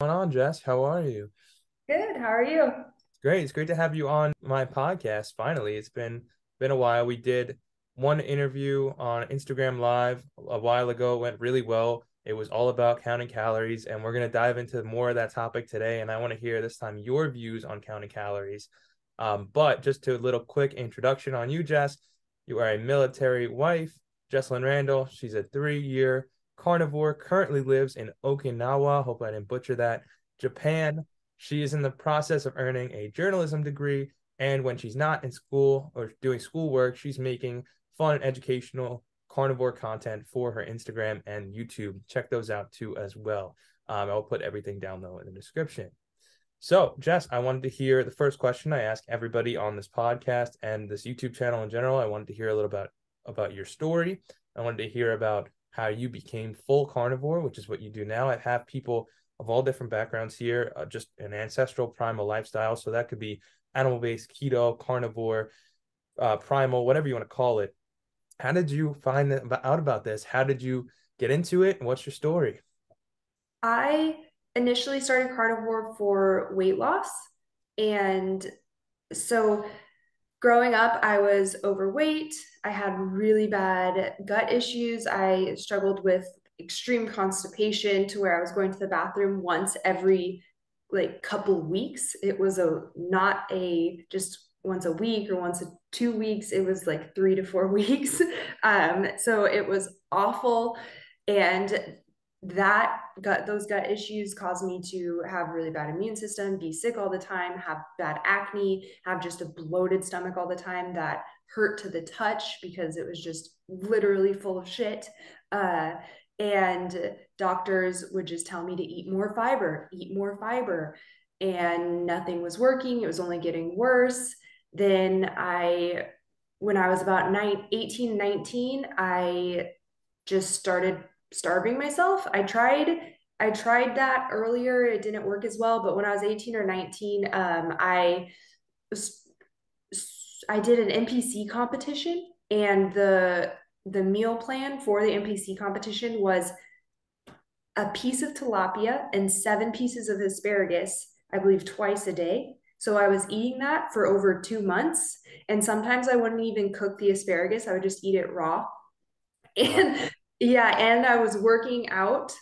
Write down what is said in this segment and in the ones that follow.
going on, Jess? How are you? Good. How are you? Great. It's great to have you on my podcast. Finally, it's been been a while. We did one interview on Instagram Live a while ago. It went really well. It was all about counting calories, and we're gonna dive into more of that topic today. And I want to hear this time your views on counting calories. Um, but just to a little quick introduction on you, Jess. You are a military wife, Jessalyn Randle. She's a three-year carnivore, currently lives in Okinawa. Hope I didn't butcher that. Japan. She is in the process of earning a journalism degree. And when she's not in school or doing schoolwork, she's making fun and educational carnivore content for her Instagram and YouTube. Check those out too as well. Um, I'll put everything down though in the description. So, Jess, I wanted to hear the first question I ask everybody on this podcast and this YouTube channel in general. I wanted to hear a little about about your story. I wanted to hear about how you became full carnivore, which is what you do now. I have people of all different backgrounds here, uh, just an ancestral primal lifestyle. So that could be animal based, keto, carnivore, uh, primal, whatever you want to call it. How did you find out about this? How did you get into it? And what's your story? I initially started carnivore for weight loss. And so growing up, I was overweight. I had really bad gut issues. I struggled with extreme constipation to where I was going to the bathroom once every like couple weeks. It was a not a just once a week or once a two weeks. It was like three to four weeks. Um, so it was awful. And that gut those gut issues caused me to have really bad immune system be sick all the time have bad acne have just a bloated stomach all the time that hurt to the touch because it was just literally full of shit. Uh, and doctors would just tell me to eat more fiber eat more fiber and nothing was working. It was only getting worse. Then i when i was about nine, 18 19 i just started starving myself. I tried I tried that earlier. It didn't work as well, but when I was 18 or 19, um, I I did an NPC competition and the the meal plan for the NPC competition was a piece of tilapia and seven pieces of asparagus, I believe twice a day. So I was eating that for over 2 months and sometimes I wouldn't even cook the asparagus. I would just eat it raw. And yeah, and I was working out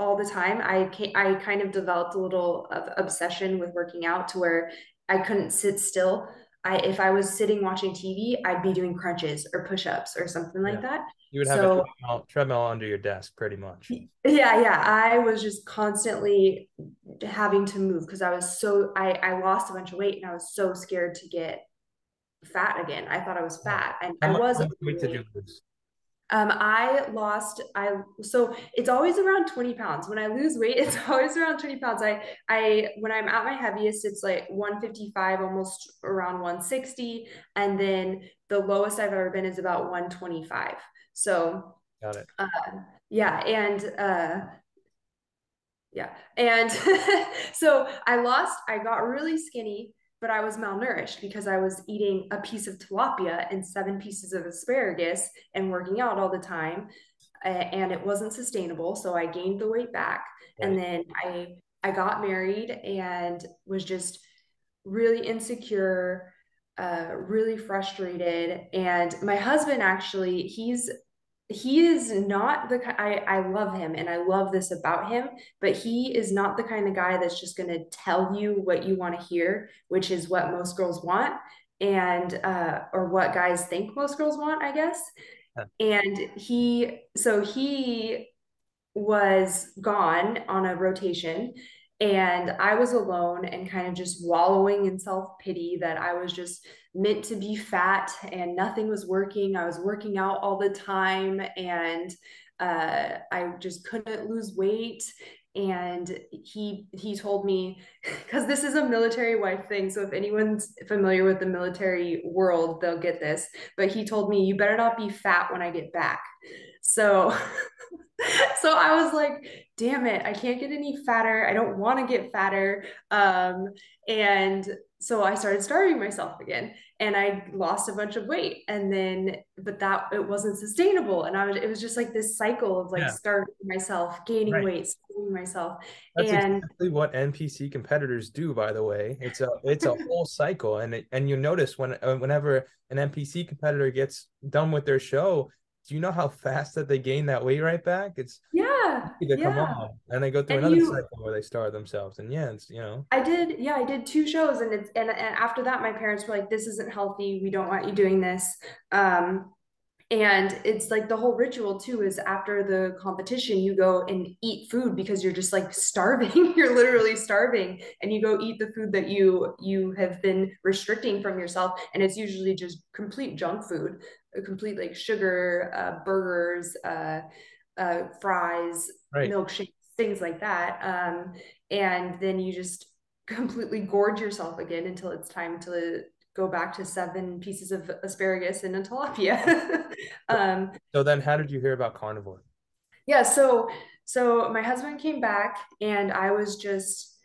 all the time. I I kind of developed a little of obsession with working out to where I couldn't sit still. I if I was sitting watching TV, I'd be doing crunches or push-ups or something like that. You would have so, a treadmill, treadmill under your desk pretty much. Yeah, yeah. I was just constantly having to move because I was so I I lost a bunch of weight and I was so scared to get fat again. I thought I was fat and How I was weight did you lose? Um, I lost I so it's always around 20 pounds. When I lose weight, it's always around 20 pounds. I I when I'm at my heaviest, it's like 155, almost around 160. And then the lowest I've ever been is about 125. So got it. Uh, yeah, and uh yeah. And so I lost, I got really skinny but I was malnourished because I was eating a piece of tilapia and seven pieces of asparagus and working out all the time. and it wasn't sustainable. So I gained the weight back. Right. And then I I got married and was just really insecure, uh, really frustrated. And my husband actually, he's he is not the I I love him and I love this about him, but he is not the kind of guy that's just going to tell you what you want to hear, which is what most girls want and uh or what guys think most girls want, I guess. And he so he was gone on a rotation and I was alone and kind of just wallowing in self pity that I was just meant to be fat and nothing was working. I was working out all the time and uh, I just couldn't lose weight. And he he told me because this is a military wife thing. So if anyone's familiar with the military world, they'll get this. But he told me, "You better not be fat when I get back." So so I was like, damn it, I can't get any fatter. I don't want to get fatter. Um, and so I started starving myself again and I lost a bunch of weight. And then, but that it wasn't sustainable. And I was, it was just like this cycle of like yeah. starving myself, gaining right. weight, starving myself. That's and exactly what NPC competitors do, by the way. It's a, it's a whole cycle. And, it, and you notice when, uh, whenever an NPC competitor gets done with their show, do you know how fast that they gain that weight right back? It's yeah, they yeah. come on and they go through and another you, cycle where they starve themselves. And yeah, it's you know. I did, yeah, I did two shows, and it's and, and after that, my parents were like, "This isn't healthy. We don't want you doing this." Um, and it's like the whole ritual too is after the competition you go and eat food because you're just like starving. You're literally starving. And you go eat the food that you you have been restricting from yourself. And it's usually just complete junk food a complete like sugar uh, burgers uh, uh, fries right. milkshakes things like that. Um, and then you just completely gorge yourself again until it's time to go back to seven pieces of asparagus and a tilapia. um, so then how did you hear about carnivore? Yeah, so so my husband came back and I was just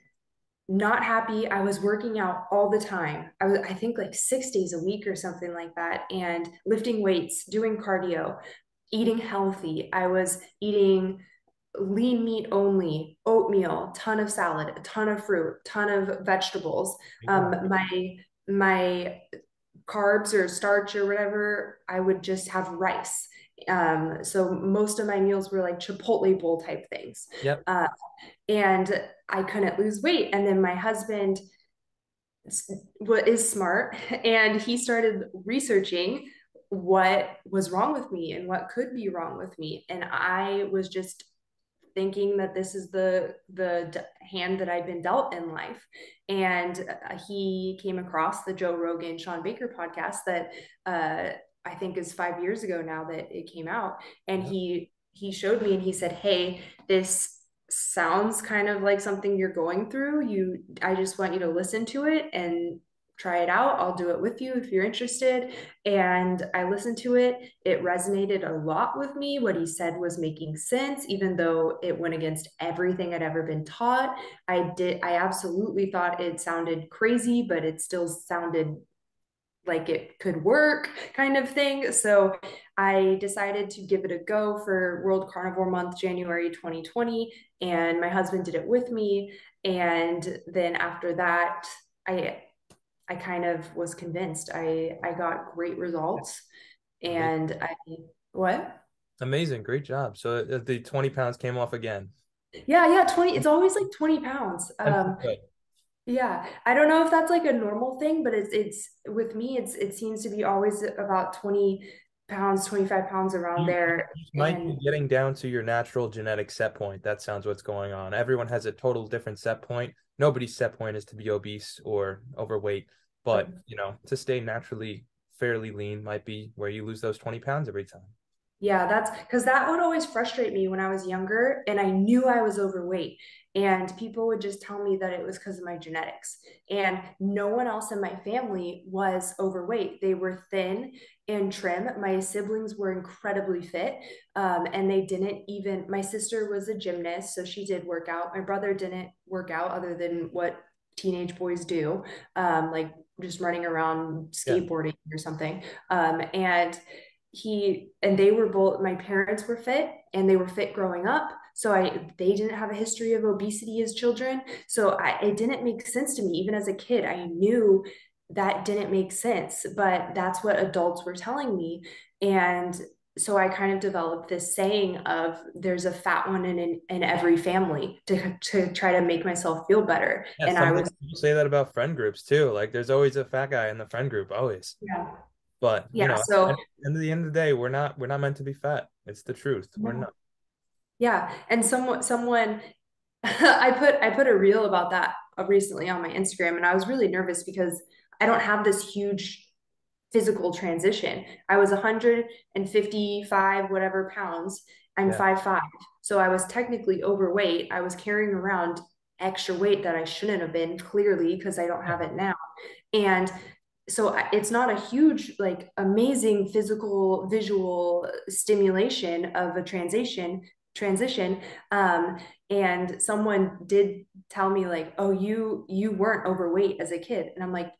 not happy. I was working out all the time. I was I think like 6 days a week or something like that and lifting weights, doing cardio, eating healthy. I was eating lean meat only, oatmeal, ton of salad, a ton of fruit, ton of vegetables. Um, my my carbs or starch or whatever, I would just have rice. Um, so most of my meals were like Chipotle bowl type things. Yep. Uh, and I couldn't lose weight. And then my husband what is smart and he started researching what was wrong with me and what could be wrong with me. And I was just thinking that this is the the hand that I've been dealt in life. And uh, he came across the Joe Rogan Sean Baker podcast that uh, I think is five years ago now that it came out, and he he showed me and he said, "Hey, this." sounds kind of like something you're going through you i just want you to listen to it and try it out. I'll do it with you if you're interested. And I listened to it. It resonated a lot with me. What he said was making sense, even though it went against everything I'd ever been taught. I did, I absolutely thought it sounded crazy, but it still sounded like it could work kind of thing. So I decided to give it a go for World Carnivore Month, January 2020. And my husband did it with me. And then after that, I I kind of was convinced. I I got great results, and I what? Amazing, great job. So uh, the twenty pounds came off again. Yeah, yeah, twenty. It's always like twenty pounds. Um, yeah, I don't know if that's like a normal thing, but it's it's with me. It's it seems to be always about twenty pounds, 25 pounds around you, there. You might and... be getting down to your natural genetic set point. That sounds what's going on. Everyone has a total different set point nobody's set point is to be obese or overweight, but you know, to stay naturally fairly lean might be where you lose those 20 pounds every time. Yeah, that's because that would always frustrate me when I was younger and I knew I was overweight. And people would just tell me that it was because of my genetics. And no one else in my family was overweight. They were thin and trim. My siblings were incredibly fit. Um, and they didn't even, my sister was a gymnast, so she did work out. My brother didn't work out other than what teenage boys do, um, like just running around skateboarding yeah. or something. Um, and he and they were both my parents were fit and they were fit growing up. So i they didn't have a history of obesity as children. So I, it didn't make sense to me. Even as a kid i knew that didn't make sense but that's what adults were telling me. And so i kind of developed this saying of there's a fat one in in, in every family to, to try to make myself feel better. Yeah, and i would say that about friend groups too. Like there's always a fat guy in the friend group always. Yeah but yeah, you know, so at the end of the end of the day, we're not we're not meant to be fat. It's the truth. Yeah. We're not. Yeah, and someone someone I put I put a reel about that uh, recently on my Instagram, and I was really nervous because I don't have this huge physical transition. I was 155 whatever pounds. I'm yeah. five five, so I was technically overweight. I was carrying around extra weight that I shouldn't have been clearly because I don't have it now. And so it's not a huge like amazing physical visual stimulation of a transition transition um, and someone did tell me like oh you you weren't overweight as a kid and i'm like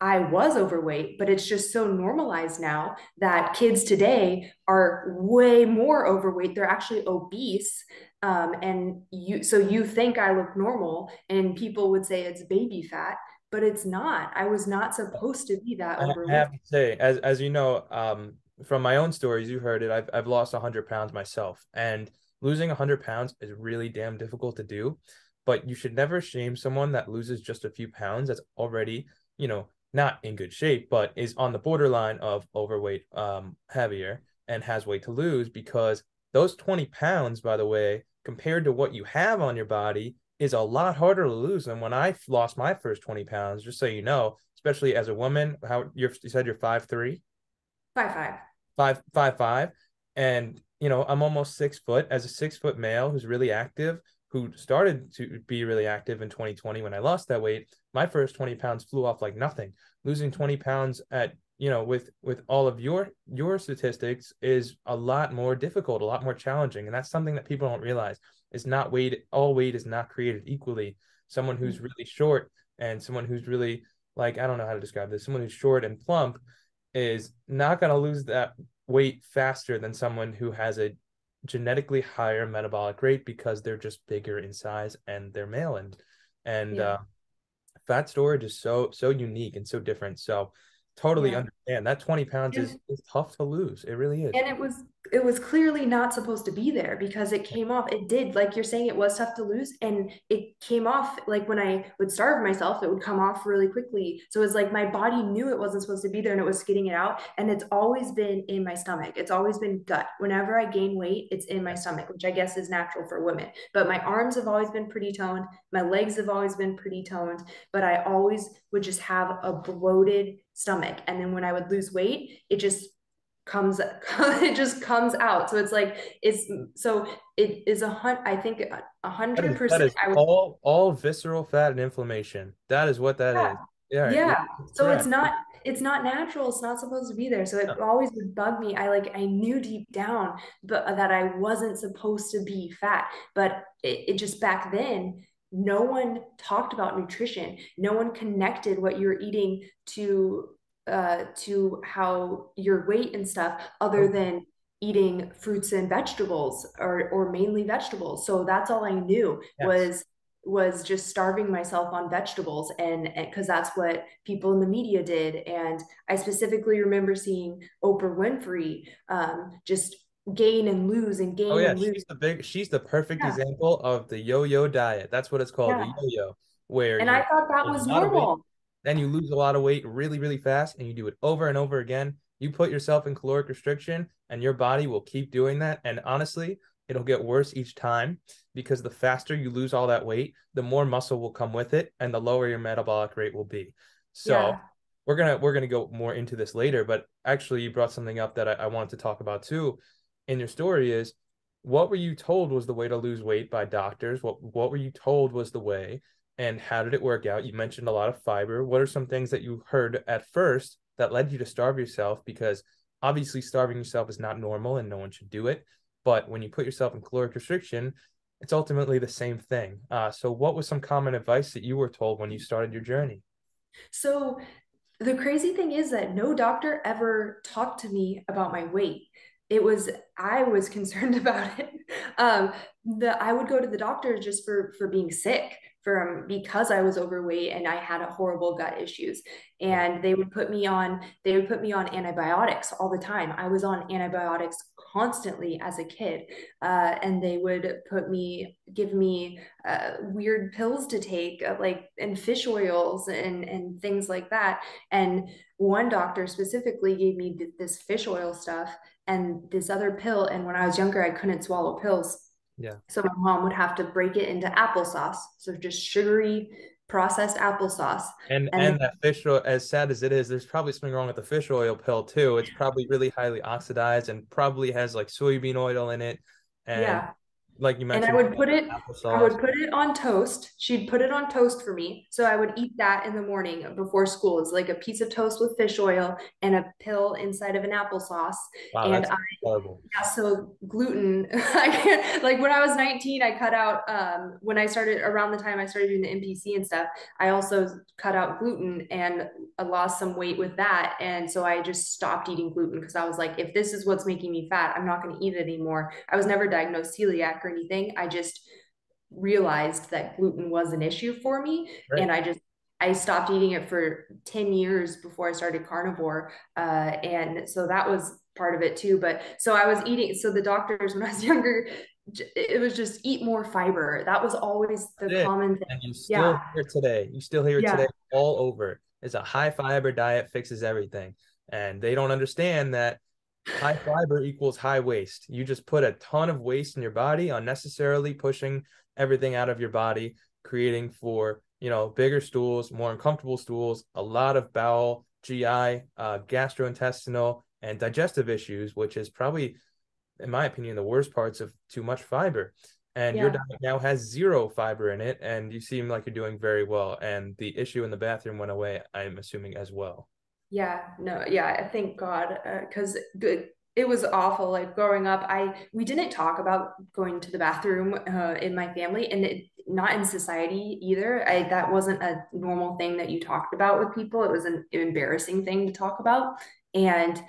I was overweight, but it's just so normalized now that kids today are way more overweight. They're actually obese. Um, and you, so you think I look normal, and people would say it's baby fat, but it's not. I was not supposed to be that overweight. I have to say, as as you know, um, from my own stories, you heard it. I've I've lost hundred pounds myself, and losing hundred pounds is really damn difficult to do. But you should never shame someone that loses just a few pounds. That's already, you know, not in good shape, but is on the borderline of overweight, um, heavier, and has weight to lose because those 20 pounds, by the way, compared to what you have on your body, is a lot harder to lose than when I lost my first 20 pounds, just so you know, especially as a woman. How you're, you said you're five three, five five, five five five, and you know, I'm almost six foot as a six foot male who's really active who started to be really active in 2020 when I lost that weight, my first 20 pounds flew off like nothing. Losing 20 pounds at you know with with all of your your statistics is a lot more difficult, a lot more challenging, and that's something that people don't realize. Is not weight all weight is not created equally. Someone who's mm. really short and someone who's really like I don't know how to describe this. Someone who's short and plump is not going to lose that weight faster than someone who has a genetically higher metabolic rate because they're just bigger in size and they're male and and yeah. uh, fat storage is so so unique and so different so totally yeah. understand that 20 pounds is, is tough to lose it really is and it was it was clearly not supposed to be there because it came off it did like you're saying it was tough to lose and it came off like when i would starve myself it would come off really quickly. So it was like my body knew it wasn't supposed to be there and it was getting it out and it's always been in my stomach. It's always been gut. Whenever i gain weight it's in my stomach which i guess is natural for women. But my arms have always been pretty toned. My legs have always been pretty toned. But i always would just have a bloated stomach. And then when i would lose weight it just comes it just comes out. So it's like it's so it is a hundred i think a hundred percent all all visceral fat and inflammation. That is what that yeah. is. yeah yeah. so correct. it's not it's not natural. It's not supposed to be there. So it no. always would bug me. I like i knew deep down but uh, that i wasn't supposed to be fat. But it, it just back then no one talked about nutrition. No one connected what you're eating to uh, to how your weight and stuff other than eating fruits and vegetables or or mainly vegetables so that's all i knew yes. was was just starving myself on vegetables and because that's what people in the media did and i specifically remember seeing oprah winfrey um, just gain and lose and gain oh yeah and lose. she's the big she's the perfect yeah. example of the yo-yo diet that's what it's called yeah. the yo-yo where and i thought that was normal then you lose a lot of weight really, really fast and you do it over and over again. You put yourself in caloric restriction and your body will keep doing that. And honestly, it'll get worse each time because the faster you lose all that weight, the more muscle will come with it and the lower your metabolic rate will be. So yeah. we're gonna we're gonna go more into this later, but actually you brought something up that I, I wanted to talk about too in your story is what were you told was the way to lose weight by doctors? What what were you told was the way? And how did it work out? You mentioned a lot of fiber. What are some things that you heard at first that led you to starve yourself? Because obviously, starving yourself is not normal and no one should do it. But when you put yourself in caloric restriction, it's ultimately the same thing. Uh, so, what was some common advice that you were told when you started your journey? So, the crazy thing is that no doctor ever talked to me about my weight. It was I was concerned about it. Um, the I would go to the doctor just for for being sick from because I was overweight and I had a horrible gut issues. And they would put me on, they would put me on antibiotics all the time. I was on antibiotics constantly as a kid. Uh, and they would put me, give me uh, weird pills to take, uh, like and fish oils and, and things like that. And one doctor specifically gave me th- this fish oil stuff and this other pill. And when I was younger, I couldn't swallow pills yeah. So my mom would have to break it into applesauce. So just sugary processed applesauce. And and, and that fish oil, as sad as it is, there's probably something wrong with the fish oil pill too. It's probably really highly oxidized and probably has like soybean oil in it. And yeah. Like you mentioned, and I would put it, I would put it on toast. She'd put it on toast for me. So I would eat that in the morning before school. It's like a piece of toast with fish oil and a pill inside of an applesauce. Wow, and I, horrible. yeah, so gluten, I can't, like when I was 19, I cut out, um, when I started around the time I started doing the NPC and stuff, I also cut out gluten and I lost some weight with that. And so I just stopped eating gluten because I was like, if this is what's making me fat, I'm not going to eat it anymore. I was never diagnosed celiac or anything. I just realized that gluten was an issue for me. Right. And I just, I stopped eating it for 10 years before I started carnivore. Uh, and so that was part of it too. But so I was eating, so the doctors, when I was younger, it was just eat more fiber. That was always the common thing. And you still yeah. hear today. You still hear it yeah. today all over. It's a high fiber diet fixes everything. And they don't understand that high fiber equals high waste. You just put a ton of waste in your body, unnecessarily pushing everything out of your body, creating for you know bigger stools, more uncomfortable stools, a lot of bowel, GI, uh, gastrointestinal, and digestive issues, which is probably, in my opinion, the worst parts of too much fiber. And yeah. your diet now has zero fiber in it, and you seem like you're doing very well. And the issue in the bathroom went away, I'm assuming as well. Yeah, no, yeah, thank God, because uh, it was awful. Like growing up, I we didn't talk about going to the bathroom uh, in my family, and it, not in society either. I that wasn't a normal thing that you talked about with people. It was an embarrassing thing to talk about, and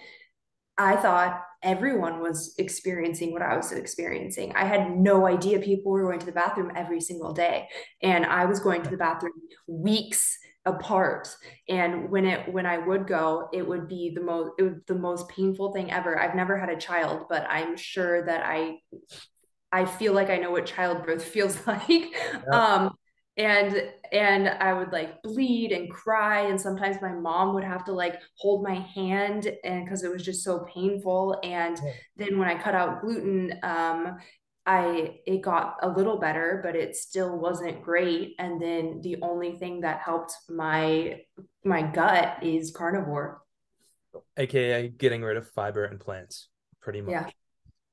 I thought everyone was experiencing what I was experiencing. I had no idea people were going to the bathroom every single day, and I was going to the bathroom weeks apart and when it when i would go it would be the most it would the most painful thing ever i've never had a child but i'm sure that i i feel like i know what childbirth feels like yeah. um and and i would like bleed and cry and sometimes my mom would have to like hold my hand and because it was just so painful and yeah. then when i cut out gluten um I it got a little better, but it still wasn't great. And then the only thing that helped my my gut is carnivore. AKA getting rid of fiber and plants, pretty much. Yeah.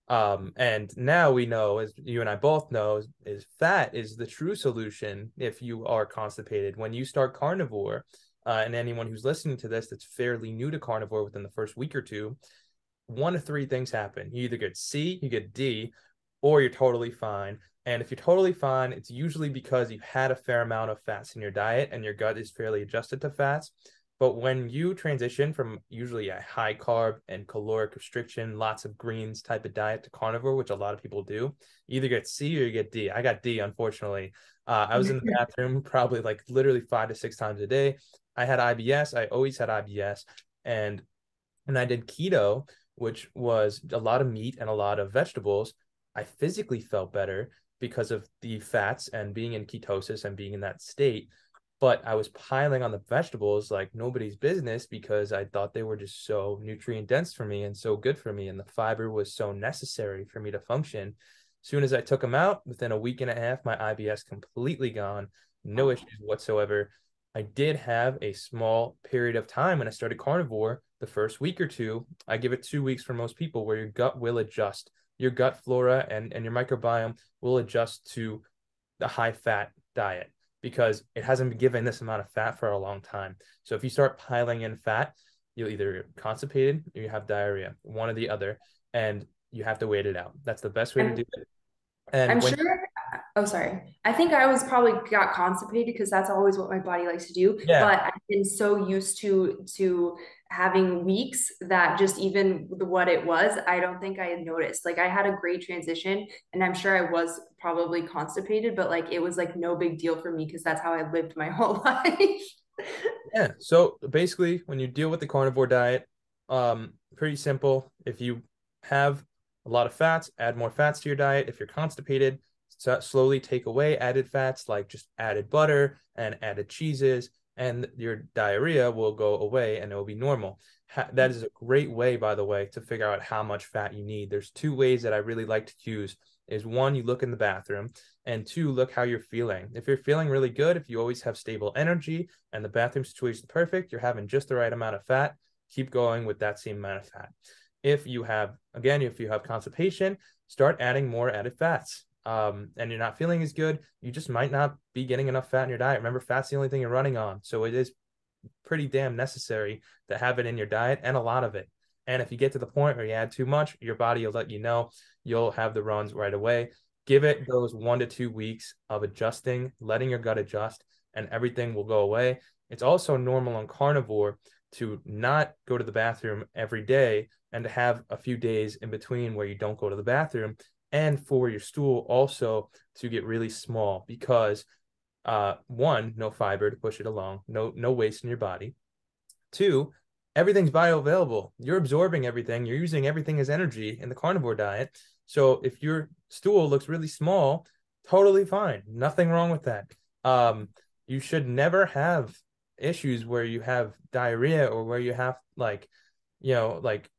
Um, and now we know, as you and I both know, is, is fat is the true solution if you are constipated. When you start carnivore, uh, and anyone who's listening to this that's fairly new to carnivore within the first week or two, one of three things happen. You either get C, you get D, or you're totally fine. And if you're totally fine, it's usually because you've had a fair amount of fats in your diet and your gut is fairly adjusted to fats. But when you transition from usually a high carb and caloric restriction, lots of greens type of diet to carnivore, which a lot of people do, either get C or you get D. I got D, unfortunately. Uh, I was in the bathroom probably like literally five to six times a day. I had IBS. I always had IBS, and and I did keto, which was a lot of meat and a lot of vegetables. I physically felt better because of the fats and being in ketosis and being in that state. But I was piling on the vegetables like nobody's business because I thought they were just so nutrient dense for me and so good for me. And the fiber was so necessary for me to function. As soon as I took them out, within a week and a half, my IBS completely gone, no issues whatsoever. I did have a small period of time when I started carnivore. The first week or two, I give it two weeks for most people where your gut will adjust your gut flora and, and your microbiome will adjust to the high fat diet because it hasn't been given this amount of fat for a long time. So if you start piling in fat, you'll either constipated or you have diarrhea, one or the other, and you have to wait it out. That's the best way to do it. And I'm when, sure. Oh, sorry. I think I was probably got constipated because that's always what my body likes to do. Yeah. But I've been so used to to having weeks that just even what it was, I don't think I had noticed. Like I had a great transition, and I'm sure I was probably constipated, but like it was like no big deal for me because that's how I lived my whole life. yeah. So basically, when you deal with the carnivore diet, um, pretty simple. If you have a lot of fats, add more fats to your diet. If you're constipated, slowly take away added fats like just added butter and added cheeses, and your diarrhea will go away and it will be normal. That is a great way, by the way, to figure out how much fat you need. There's two ways that I really like to use. Is one, you look in the bathroom, and two, look how you're feeling. If you're feeling really good, if you always have stable energy and the bathroom situation is perfect, you're having just the right amount of fat, keep going with that same amount of fat if you have again if you have constipation start adding more added fats um, and you're not feeling as good, you just might not be getting enough fat in your diet. Remember, fat's the only thing you're running on. So it is pretty damn necessary to have it in your diet and a lot of it. And if you get to the point where you add too much, your body will let you know you'll have the runs right away. Give it those one to two weeks of adjusting, letting your gut adjust, and everything will go away. It's also normal on carnivore to not go to the bathroom every day and to have a few days in between where you don't go to the bathroom and for your stool also to get really small because uh one no fiber to push it along no no waste in your body. Two everything's bioavailable. You're absorbing everything. You're using everything as energy in the carnivore diet. So if your stool looks really small totally fine. Nothing wrong with that. Um you should never have issues where you have diarrhea or where you have like you know like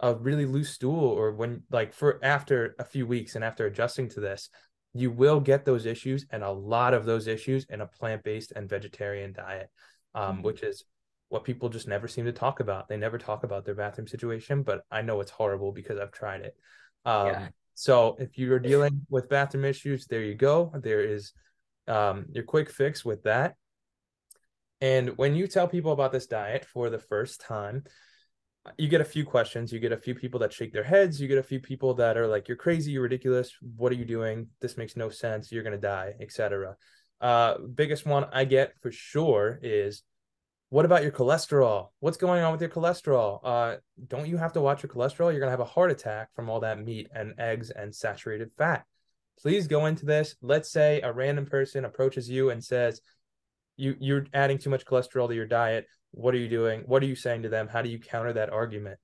a really loose stool or when like for after a few weeks and after adjusting to this you will get those issues and a lot of those issues in a plant-based and vegetarian diet um, mm-hmm. which is what people just never seem to talk about. They never talk about their bathroom situation but i know it's horrible because i've tried it. Um, yeah. so if you're dealing with bathroom issues there you go. There is um, your quick fix with that. And when you tell people about this diet for the first time you get a few questions you get a few people that shake their heads you get a few people that are like you're crazy you're ridiculous what are you doing? This makes no sense you're going to die etc uh biggest one i get for sure is what about your cholesterol? What's going on with your cholesterol? Uh don't you have to watch your cholesterol? You're going to have a heart attack from all that meat and eggs and saturated fat. Please go into this. Let's say a random person approaches you and says you you're adding too much cholesterol to your diet what are you doing? What are you saying to them? How do you counter that argument?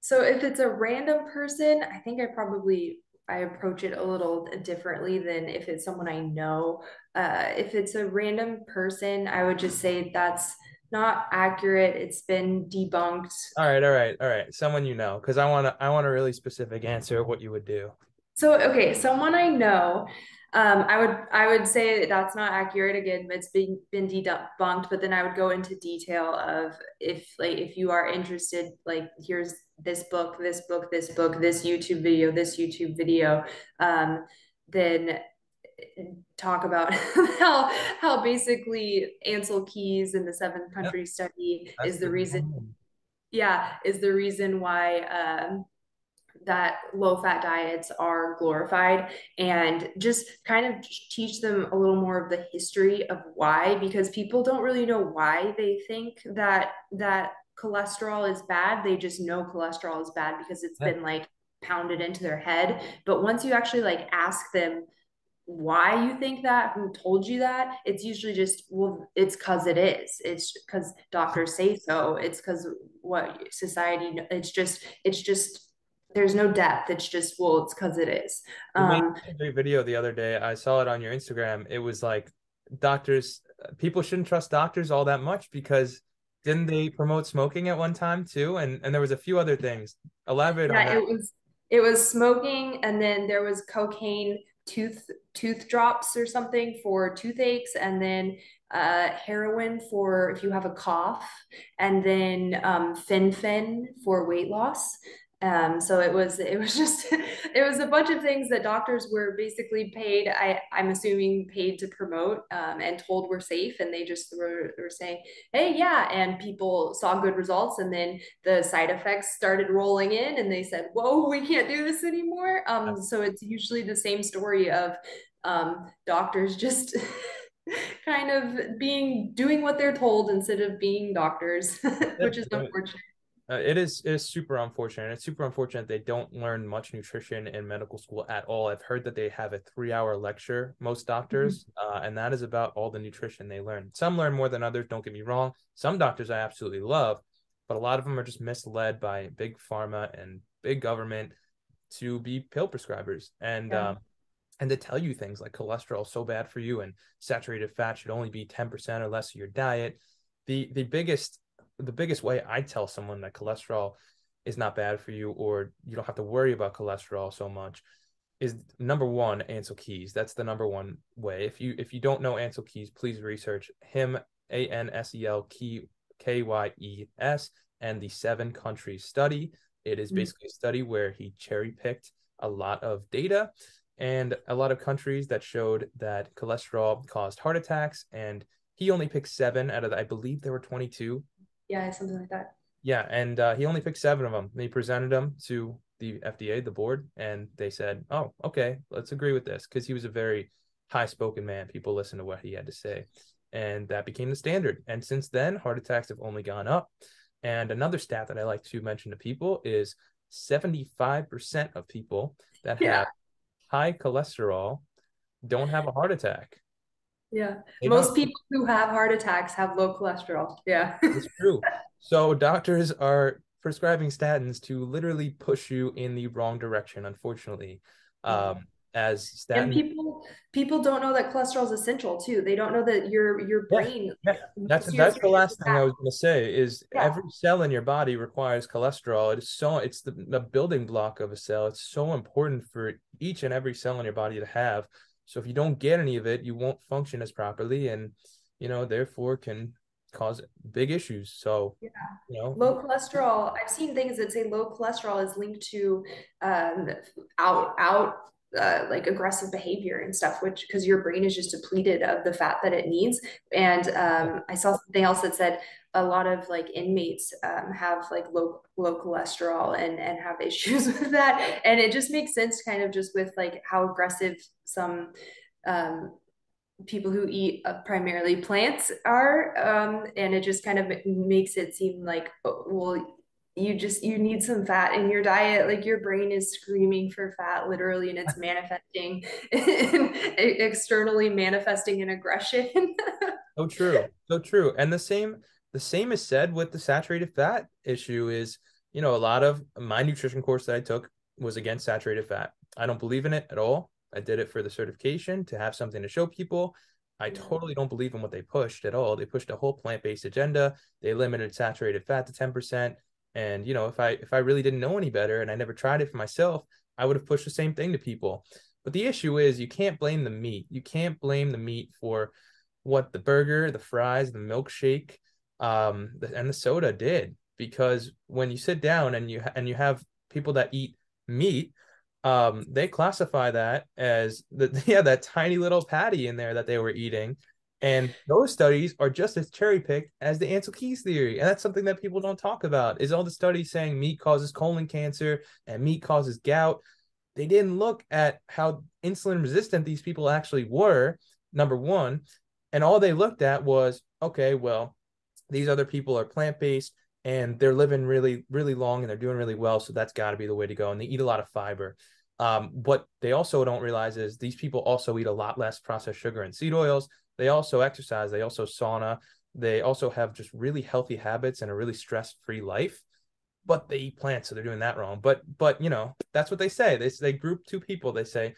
So if it's a random person i think i probably i approach it a little differently than if it's someone i know. Uh, if it's a random person i would just say that's not accurate. It's been debunked. All right all right all right. Someone you know because i want to i want a really specific answer of what you would do. So okay someone i know um, I would I would say that's not accurate. Again, it's been been debunked. But then I would go into detail of if like if you are interested, like here's this book, this book, this book, this YouTube video, this YouTube video. Um, then talk about how how basically Ancel Keys and the seven country yep. study that's is the, the reason. Yeah, is the reason why. Um, that low fat diets are glorified and just kind of teach them a little more of the history of why because people don't really know why they think that that cholesterol is bad. They just know cholesterol is bad because it's yeah. been like pounded into their head. But once you actually like ask them why you think that who told you that it's usually just well it's because it is. It's because doctors say so. It's because what society it's just it's just there's no depth. It's just well, it's because it is. Um, a video the other day. I saw it on your Instagram. It was like doctors. People shouldn't trust doctors all that much because didn't they promote smoking at one time too? And and there was a few other things. Elaborate yeah, on that. It was it was smoking, and then there was cocaine tooth tooth drops or something for toothaches, and then uh, heroin for if you have a cough, and then um, fen-phen for weight loss. Um, so it was it was just it was a bunch of things that doctors were basically paid I, i'm assuming paid to promote um, and told were safe and they just were, were saying hey yeah and people saw good results and then the side effects started rolling in and they said whoa we can't do this anymore. Um, so it's usually the same story of um, doctors just kind of being doing what they're told instead of being doctors which is unfortunate uh, it is it is super unfortunate. It's super unfortunate they don't learn much nutrition in medical school at all. I've heard that they have a three hour lecture, most doctors, mm-hmm. uh, and that is about all the nutrition they learn. Some learn more than others. Don't get me wrong. Some doctors I absolutely love, but a lot of them are just misled by big pharma and big government to be pill prescribers and yeah. um, and to tell you things like cholesterol is so bad for you and saturated fat should only be ten percent or less of your diet. The the biggest the biggest way I tell someone that cholesterol is not bad for you or you don't have to worry about cholesterol so much is number one Ancel Keys. That's the number one way. If you if you don't know Ancel Keys, please research him A N S E L K Y E S and the seven countries study. It is mm-hmm. basically a study where he cherry picked a lot of data and a lot of countries that showed that cholesterol caused heart attacks. And he only picked seven out of, the, I believe there were 22. Yeah, something like that. Yeah, and uh, he only picked seven of them. And he presented them to the FDA, the board, and they said, "Oh, okay, let's agree with this," because he was a very high-spoken man. People listened to what he had to say, and that became the standard. And since then, heart attacks have only gone up. And another stat that I like to mention to people is 75% of people that yeah. have high cholesterol don't have a heart attack. Yeah. They Most don't. people who have heart attacks have low cholesterol. Yeah. it's true. So doctors are prescribing statins to literally push you in the wrong direction, unfortunately. Um, as statin. And people people don't know that cholesterol is essential too. They don't know that your your brain. Yeah, yeah. That's that's the last thing I was going to say is yeah. every cell in your body requires cholesterol. It is so it's the, the building block of a cell. It's so important for each and every cell in your body to have. So if you don't get any of it, you won't function as properly, and you know therefore can cause big issues. So, yeah. you know, low cholesterol. I've seen things that say low cholesterol is linked to um, out out uh, like aggressive behavior and stuff, which because your brain is just depleted of the fat that it needs. And um, I saw something else that said a lot of like inmates um, have like low low cholesterol and and have issues with that. And it just makes sense, kind of just with like how aggressive some um, people who eat uh, primarily plants are um, and it just kind of makes it seem like oh, well you just you need some fat in your diet. Like your brain is screaming for fat literally and it's manifesting externally manifesting in aggression. So true. So true. And the same the same is said with the saturated fat issue is you know a lot of my nutrition course that i took was against saturated fat i don't believe in it at all i did it for the certification to have something to show people I totally don't believe in what they pushed at all. They pushed a whole plant-based agenda. They limited saturated fat to 10%. And you know, if I if I really didn't know any better and I never tried it for myself, I would have pushed the same thing to people. But the issue is you can't blame the meat. You can't blame the meat for what the burger, the fries, the milkshake, um, and the soda did. Because when you sit down and you and you have people that eat meat, um, they classify that as the yeah that tiny little patty in there that they were eating and those studies are just as cherry picked as the Ancel Keys theory. And that's something that people don't talk about is all the studies saying meat causes colon cancer and meat causes gout. They didn't look at how insulin resistant these people actually were, number one. And all they looked at was, okay, well, these other people are plant-based and they're living really, really long and they're doing really well. So that's got to be the way to go. And they eat a lot of fiber. Um, what they also don't realize is these people also eat a lot less processed sugar and seed oils. They also exercise, they also sauna, they also have just really healthy habits and a really stress-free life. But they eat plants, so they're doing that wrong. But but you know, that's what they say. They they group two people. They say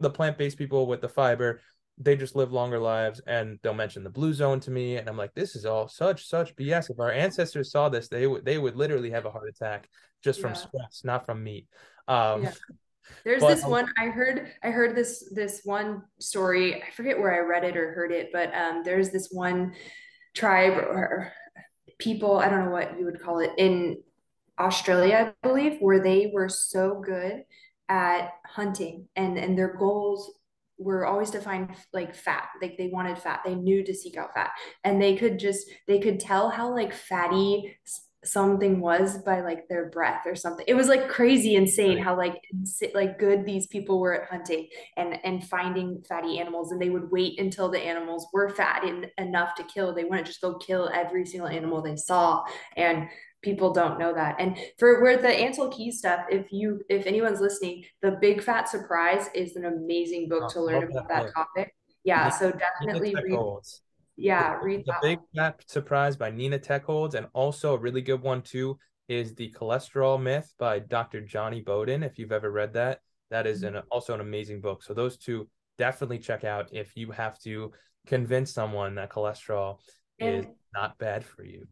the plant-based people with the fiber, they just live longer lives and they'll mention the blue zone to me and i'm like this is all such such bs if our ancestors saw this they would they would literally have a heart attack just yeah. from stress not from meat um yeah. There's but, this one I heard. I heard this this one story. I forget where I read it or heard it, but um, there's this one tribe or people. I don't know what you would call it in Australia, I believe, where they were so good at hunting and and their goals were always to find like fat like they wanted fat they knew to seek out fat and they could just they could tell how like fatty something was by like their breath or something. It was like crazy insane how like like good these people were at hunting and and finding fatty animals and they would wait until the animals were fat enough to kill. They wouldn't just go kill every single animal they saw and people don't know that. And for where the Ancel Keys stuff, if you if anyone's listening, the Big Fat Surprise is an amazing book oh, to learn about that, that topic. Yeah, so definitely read yeah, read the, Big Fat Surprise by Nina Teicholz, and also a really good one too is the Cholesterol Myth by Dr. Jonny Bowden. If you've ever read that, that is an mm-hmm. also an amazing book. So those two definitely check out if you have to convince someone that cholesterol and, is not bad for you.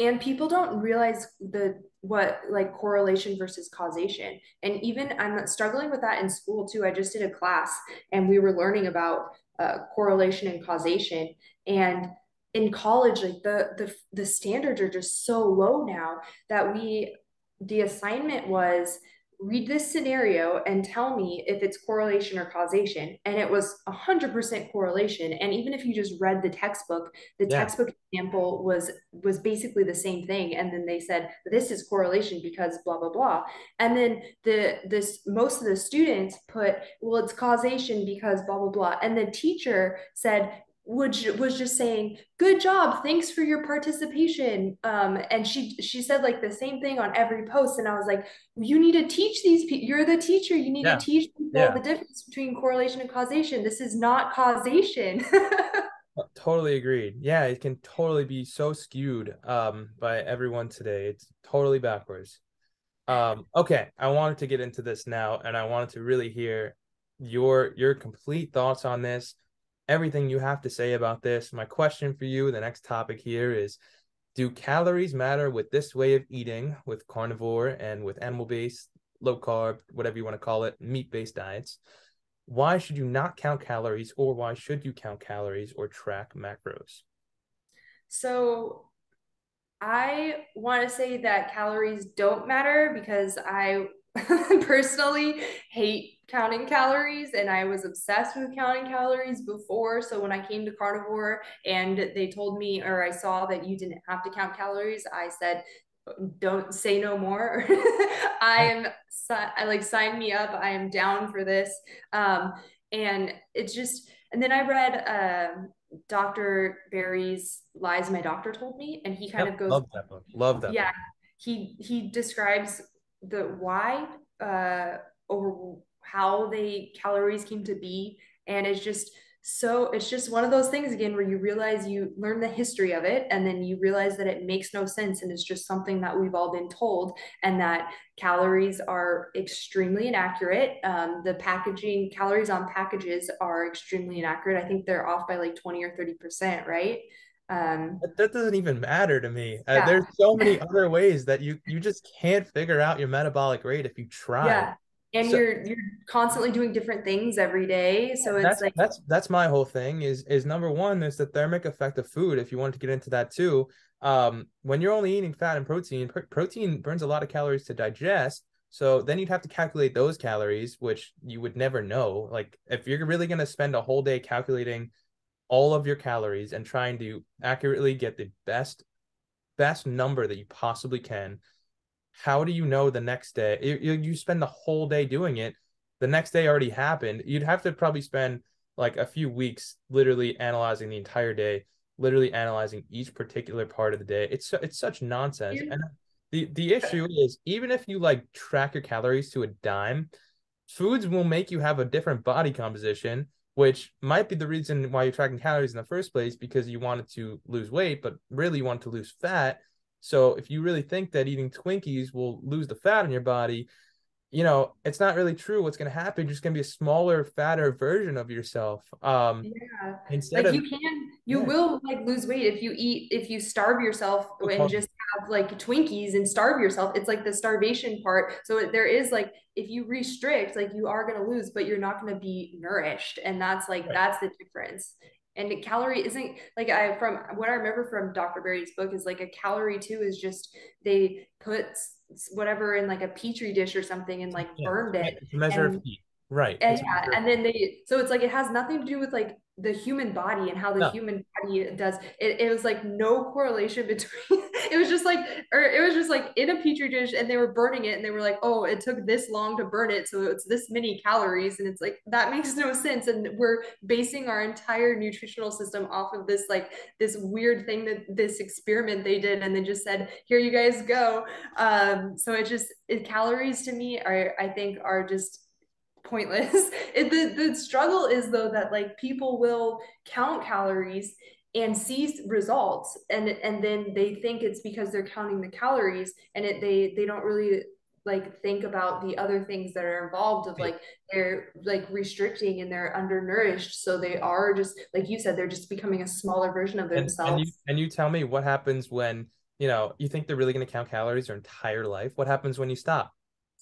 And people don't realize the what like correlation versus causation. And even I'm struggling with that in school too. I just did a class and we were learning about uh, correlation and causation and in college like the the the standards are just so low now that we the assignment was read this scenario and tell me if it's correlation or causation. And it was 100% correlation. And even if you just read the textbook, the yeah. textbook example was was basically the same thing. And then they said this is correlation because blah blah blah. And then the this most of the students put well it's causation because blah blah blah. And the teacher said which was just saying good job thanks for your participation. Um, and she she said like the same thing on every post and i was like you need to teach these people you're the teacher you need yeah. to teach people yeah. the difference between correlation and causation. This is not causation. Totally agreed. Yeah it can totally be so skewed um, by everyone today. It's totally backwards. Um, okay i wanted to get into this now and i wanted to really hear your your complete thoughts on this everything you have to say about this. My question for you, the next topic here is Do calories matter with this way of eating, with carnivore and with animal based, low carb, whatever you want to call it, meat based diets? Why should you not count calories, or why should you count calories or track macros? So, I want to say that calories don't matter because I personally hate counting calories and I was obsessed with counting calories before. So when I came to carnivore and they told me or I saw that you didn't have to count calories, I said, don't say no more. I am I like sign me up. I am down for this. Um, and it's just and then I read uh, Dr. Berry's Lies My Doctor Told Me, and he kind yep, of goes love that book. Love that. Yeah. Book. He he describes the why uh over how they calories came to be. And it's just so it's just one of those things again where you realize you learn the history of it and then you realize that it makes no sense and it's just something that we've all been told and that calories are extremely inaccurate. Um, the packaging calories on packages are extremely inaccurate. I think they're off by like 20 or 30 percent right um, that doesn't even matter to me. Uh, yeah. uh, there's so many other ways that you you just can't figure out your metabolic rate if you try. Yeah. And so, you're you're constantly doing different things every day. So it's that's, like that's that's my whole thing is is number one there's the thermic effect of food if you want to get into that too. Um when you're only eating fat and protein pr- protein burns a lot of calories to digest. So then you'd have to calculate those calories which you would never know. Like if you're really going to spend a whole day calculating all of your calories and trying to accurately get the best best number that you possibly can. How do you know the next day? You, you spend the whole day doing it. The next day already happened. You'd have to probably spend like a few weeks literally analyzing the entire day literally analyzing each particular part of the day. It's it's such nonsense. And the the issue is even if you like track your calories to a dime foods will make you have a different body composition which might be the reason why you're tracking calories in the first place because you wanted to lose weight but really you want to lose fat so if you really think that eating Twinkies will lose the fat in your body, you know, it's not really true. What's going to happen? You're just going to be a smaller, fatter version of yourself. Um, yeah. Instead like of, you can, you yeah. will like lose weight if you eat, if you starve yourself and just like Twinkies and starve yourself. It's like the starvation part. So there is like, if you restrict, like you are going to lose, but you're not going to be nourished. And that's like, right. that's the difference and calorie isn't like I from what I remember from Dr. Berry's book is like a calorie too is just they put whatever in like a petri dish or something and like yeah, burned it. measure and, of heat. Right. And yeah, and then they so it's like it has nothing to do with like the human body and how the human body does it, it was like no correlation between it was just like or it was just like in a petri dish and they were burning it and they were like oh it took this long to burn it so it's this many calories and it's like that makes no sense and we're basing our entire nutritional system off of this like this weird thing that this experiment they did and they just said here you guys go. Um so it just it, calories to me are i think are just pointless. It, the the struggle is though that like people will count calories and see results and and then they think it's because they're counting the calories and it they they don't really like think about the other things that are involved of like they're like restricting and they're undernourished so they are just like you said they're just becoming a smaller version of themselves and, and, you, and you tell me what happens when you know you think they're really going to count calories their entire life? What happens when you stop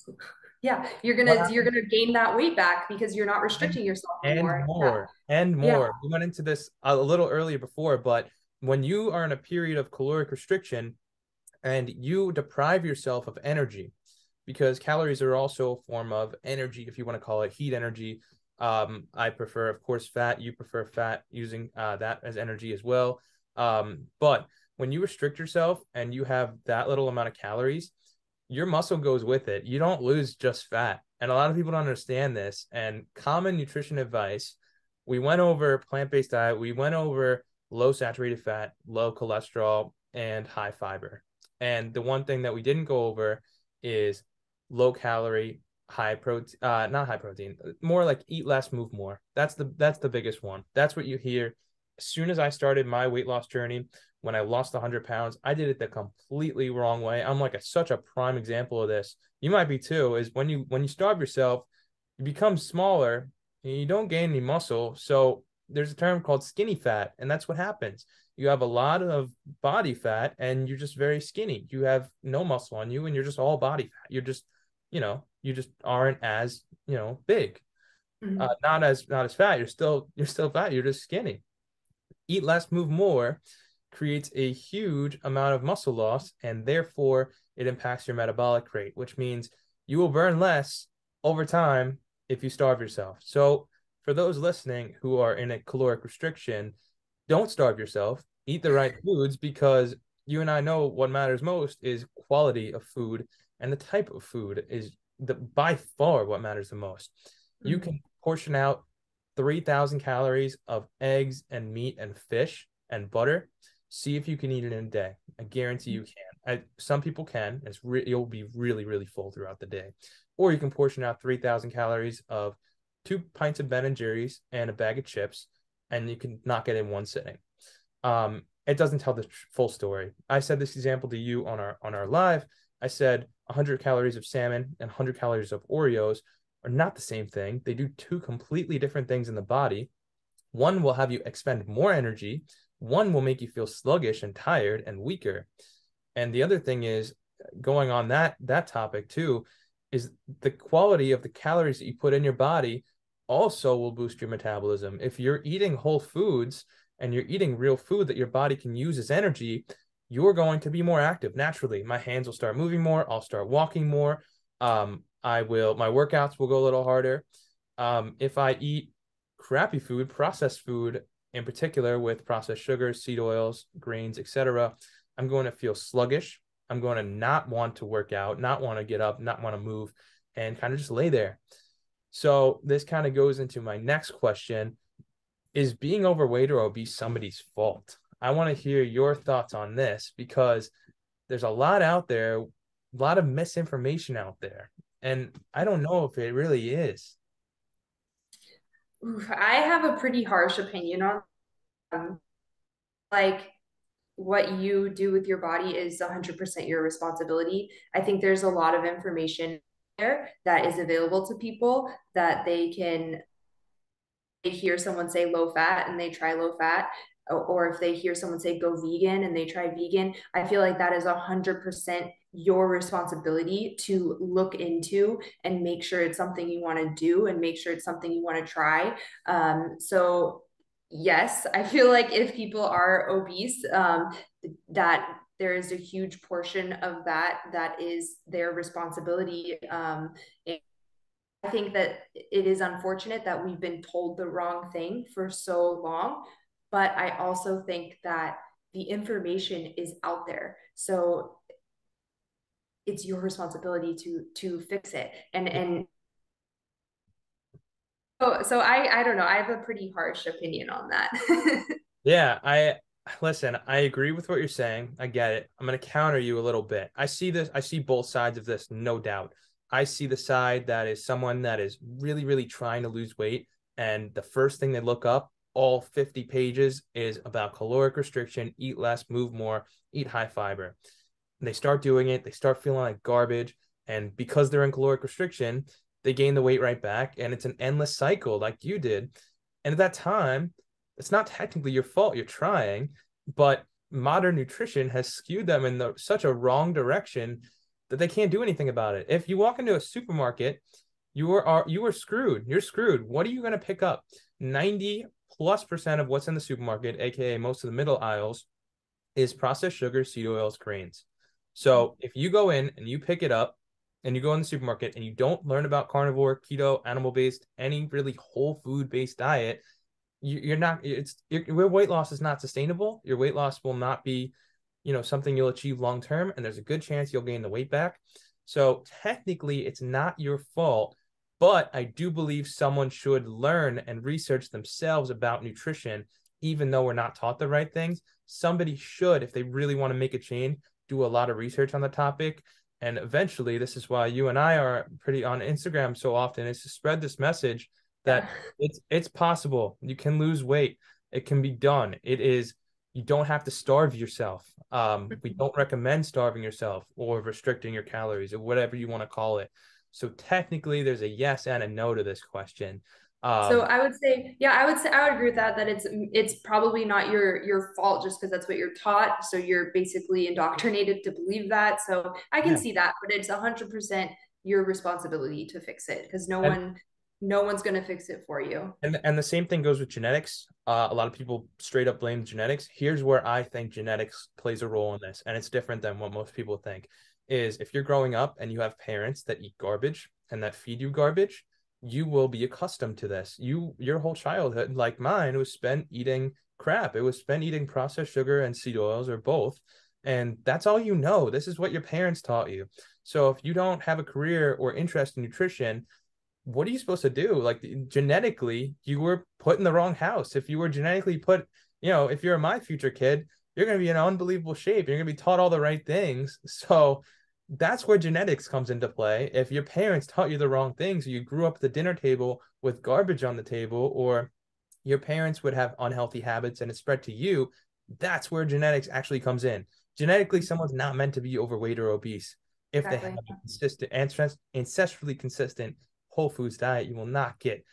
yeah you're gonna you're gonna gain that weight back because you're not restricting yourself anymore. and more yeah. and more yeah. we went into this a little earlier before but when you are in a period of caloric restriction and you deprive yourself of energy because calories are also a form of energy, if you want to call it heat energy. Um, I prefer, of course, fat. You prefer fat using uh, that as energy as well. Um, but when you restrict yourself and you have that little amount of calories, your muscle goes with it. You don't lose just fat. And a lot of people don't understand this. And common nutrition advice we went over plant based diet, we went over low saturated fat, low cholesterol, and high fiber. And the one thing that we didn't go over is low calorie, high protein, uh, not high protein, more like eat less, move more. That's the that's the biggest one. That's what you hear. As soon as I started my weight loss journey, when I lost 100 pounds, I did it the completely wrong way. I'm like a, such a prime example of this. You might be too. Is when you when you starve yourself, you become smaller and you don't gain any muscle. So there's a term called skinny fat, and that's what happens. You have a lot of body fat, and you're just very skinny. You have no muscle on you, and you're just all body fat. You're just, you know, you just aren't as you know big, mm-hmm. uh, not as not as fat. You're still you're still fat. You're just skinny. Eat less, move more creates a huge amount of muscle loss and therefore it impacts your metabolic rate which means you will burn less over time if you starve yourself. So for those listening who are in a caloric restriction don't starve yourself. Eat the right foods because you and i know what matters most is quality of food and the type of food is the by far what matters the most. Mm-hmm. you can portion out 3000 calories of eggs and meat and fish and butter see if you can eat it in a day. I guarantee you can. I, some people can. It's re- you'll be really really full throughout the day, or you can portion out three thousand calories of two pints of Ben and Jerry's and a bag of chips, and you can knock it in one sitting. Um, it doesn't tell the full story. I said this example to you on our on our live. I said 100 calories of salmon and 100 calories of Oreos are not the same thing. They do two completely different things in the body. One will have you expend more energy, one will make you feel sluggish and tired and weaker. And the other thing is going on that that topic too is the quality of the calories that you put in your body also will boost your metabolism. If you're eating whole foods and you're eating real food that your body can use as energy you're going to be more active naturally. My hands will start moving more. I'll start walking more. Um, i will my workouts will go a little harder. Um, if i eat crappy food processed food in particular with processed sugars, seed oils, grains, etc., I'm going to feel sluggish. I'm going to not want to work out, not want to get up, not want to move, and kind of just lay there. So this kind of goes into my next question is being overweight or obese somebody's fault? I want to hear your thoughts on this because there's a lot out there, a lot of misinformation out there. And I don't know if it really is. I have a pretty harsh opinion on um, like what you do with your body is 100% your responsibility. I think there's a lot of information there that is available to people that they can they hear someone say low fat and they try low fat or if they hear someone say go vegan and they try vegan i feel like that is 100% your responsibility to look into and make sure it's something you want to do and make sure it's something you want to try um, so yes i feel like if people are obese um, that there is a huge portion of that that is their responsibility um, I think that it is unfortunate that we've been told the wrong thing for so long but I also think that the information is out there. So it's your responsibility to to fix it. And and so so I I don't know. I have a pretty harsh opinion on that. yeah, I listen, I agree with what you're saying. I get it. I'm going to counter you a little bit. I see this I see both sides of this, no doubt. I see the side that is someone that is really really trying to lose weight and the first thing they look up all 50 pages is about caloric restriction, eat less, move more, eat high fiber. And they start doing it, they start feeling like garbage. And because they're in caloric restriction, they gain the weight right back. And it's an endless cycle like you did. And at that time, it's not technically your fault. You're trying, but modern nutrition has skewed them in the, such a wrong direction that they can't do anything about it. If you walk into a supermarket, you are, are you are screwed. You're screwed. What are you going to pick up? 90 plus percent of what's in the supermarket, aka most of the middle aisles, is processed sugar, seed oils, grains. So if you go in and you pick it up, and you go in the supermarket and you don't learn about carnivore, keto, animal based, any really whole food based diet, you, are not. It's your weight loss is not sustainable. Your weight loss will not be, you know, something you'll achieve long term, and there's a good chance you'll gain the weight back. So technically, it's not your fault. But I do believe someone should learn and research themselves about nutrition, even though we're not taught the right things. Somebody should, if they really want to make a change, do a lot of research on the topic and eventually this is why you and i are pretty on instagram so often is to spread this message that yeah. it's it's possible. You can lose weight. It can be done. It is you don't have to starve yourself. Um, we don't recommend starving yourself or restricting your calories or whatever you want to call it. So technically there's a yes and a no to this question um, so I would say, yeah, I would say I would agree with that. That it's it's probably not your your fault just because that's what you're taught. So you're basically indoctrinated to believe that. So I can yeah. see that, but it's a hundred percent your responsibility to fix it because no and, one no one's going to fix it for you. And and the same thing goes with genetics. Uh, a lot of people straight up blame genetics. Here's where I think genetics plays a role in this, and it's different than what most people think. Is if you're growing up and you have parents that eat garbage and that feed you garbage, you will be accustomed to this. You your whole childhood, like mine, was spent eating crap. It was spent eating processed sugar and seed oils or both. And that's all you know. This is what your parents taught you. So if you don't have a career or interest in nutrition, what are you supposed to do? Like genetically, you were put in the wrong house. If you were genetically put, you know, if you're my future kid, you're going to be in unbelievable shape. You're going to be taught all the right things. So that's where genetics comes into play. If your parents taught you the wrong things, you grew up at the dinner table with garbage on the table, or your parents would have unhealthy habits and it spread to you, that's where genetics actually comes in. Genetically, someone's not meant to be overweight or obese. If exactly. they have a consistent, and ancestrally consistent whole foods diet, you will not get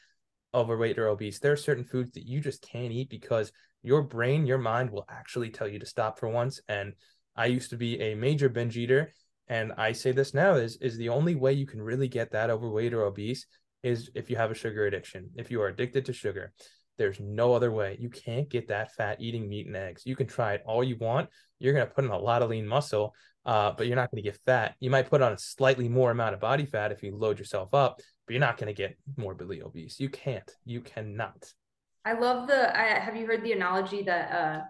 overweight or obese. There are certain foods that you just can't eat because your brain, your mind will actually tell you to stop for once. And I used to be a major binge eater and I say this now is is the only way you can really get that overweight or obese is if you have a sugar addiction. If you are addicted to sugar, there's no other way. You can't get that fat eating meat and eggs. You can try it all you want. You're going to put in a lot of lean muscle, uh, but you're not going to get fat. You might put on a slightly more amount of body fat if you load yourself up, but you're not going to get morbidly obese. You can't. You cannot. I love the. I, have you heard the analogy that uh,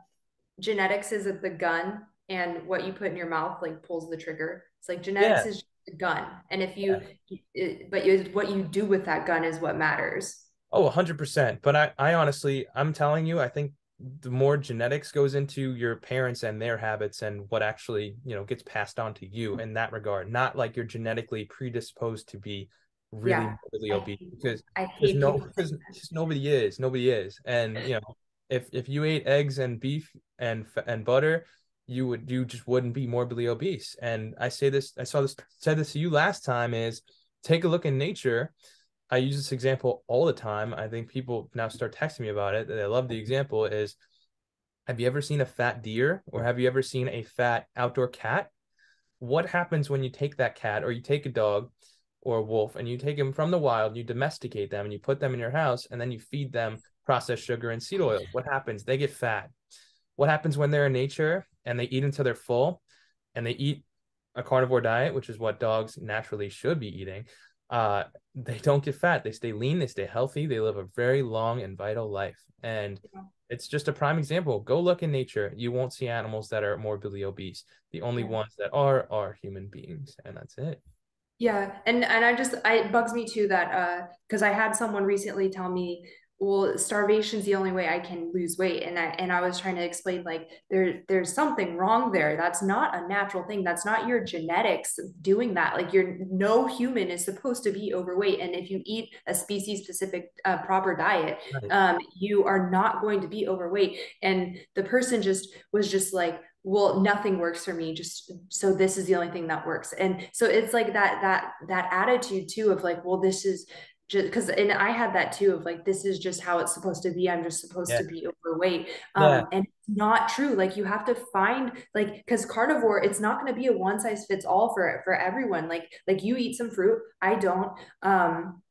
genetics is the gun and what you put in your mouth like pulls the trigger. It's like genetics yeah. is a gun, and if you, yeah. it, but you, what you do with that gun is what matters. Oh, 100%. But I, I honestly, I'm telling you, I think the more genetics goes into your parents and their habits and what actually you know gets passed on to you in that regard not like you're genetically predisposed to be really yeah. really obese because I hate no because nobody is nobody is and you know if if you ate eggs and beef and and butter you would you just wouldn't be morbidly obese. And I say this, I saw this said this to you last time is take a look in nature. I use this example all the time. I think people now start texting me about it. They love the example is have you ever seen a fat deer or have you ever seen a fat outdoor cat? What happens when you take that cat or you take a dog or a wolf and you take them from the wild, you domesticate them and you put them in your house and then you feed them processed sugar and seed oil? What happens? They get fat. What happens when they're in nature? And they eat until they're full and they eat a carnivore diet, which is what dogs naturally should be eating, uh, they don't get fat. They stay lean, they stay healthy, they live a very long and vital life. And yeah. it's just a prime example. Go look in nature. You won't see animals that are morbidly obese. The only yeah. ones that are are human beings, and that's it. Yeah, and and I just I, it bugs me too that uh because I had someone recently tell me well starvation is the only way i can lose weight. And i and i was trying to explain like there there's something wrong there. That's not a natural thing. That's not your genetics doing that. Like you're no human is supposed to be overweight. And if you eat a species specific uh, proper diet right. um, you are not going to be overweight. And the person just was just like well nothing works for me. Just so this is the only thing that works. And so it's like that that that attitude too of like well this is just because and i had that too of like this is just how it's supposed to be i'm just supposed yeah. to be overweight um yeah. and it's not true like you have to find like because carnivore it's not going to be a one size fits all for for everyone like like you eat some fruit i don't um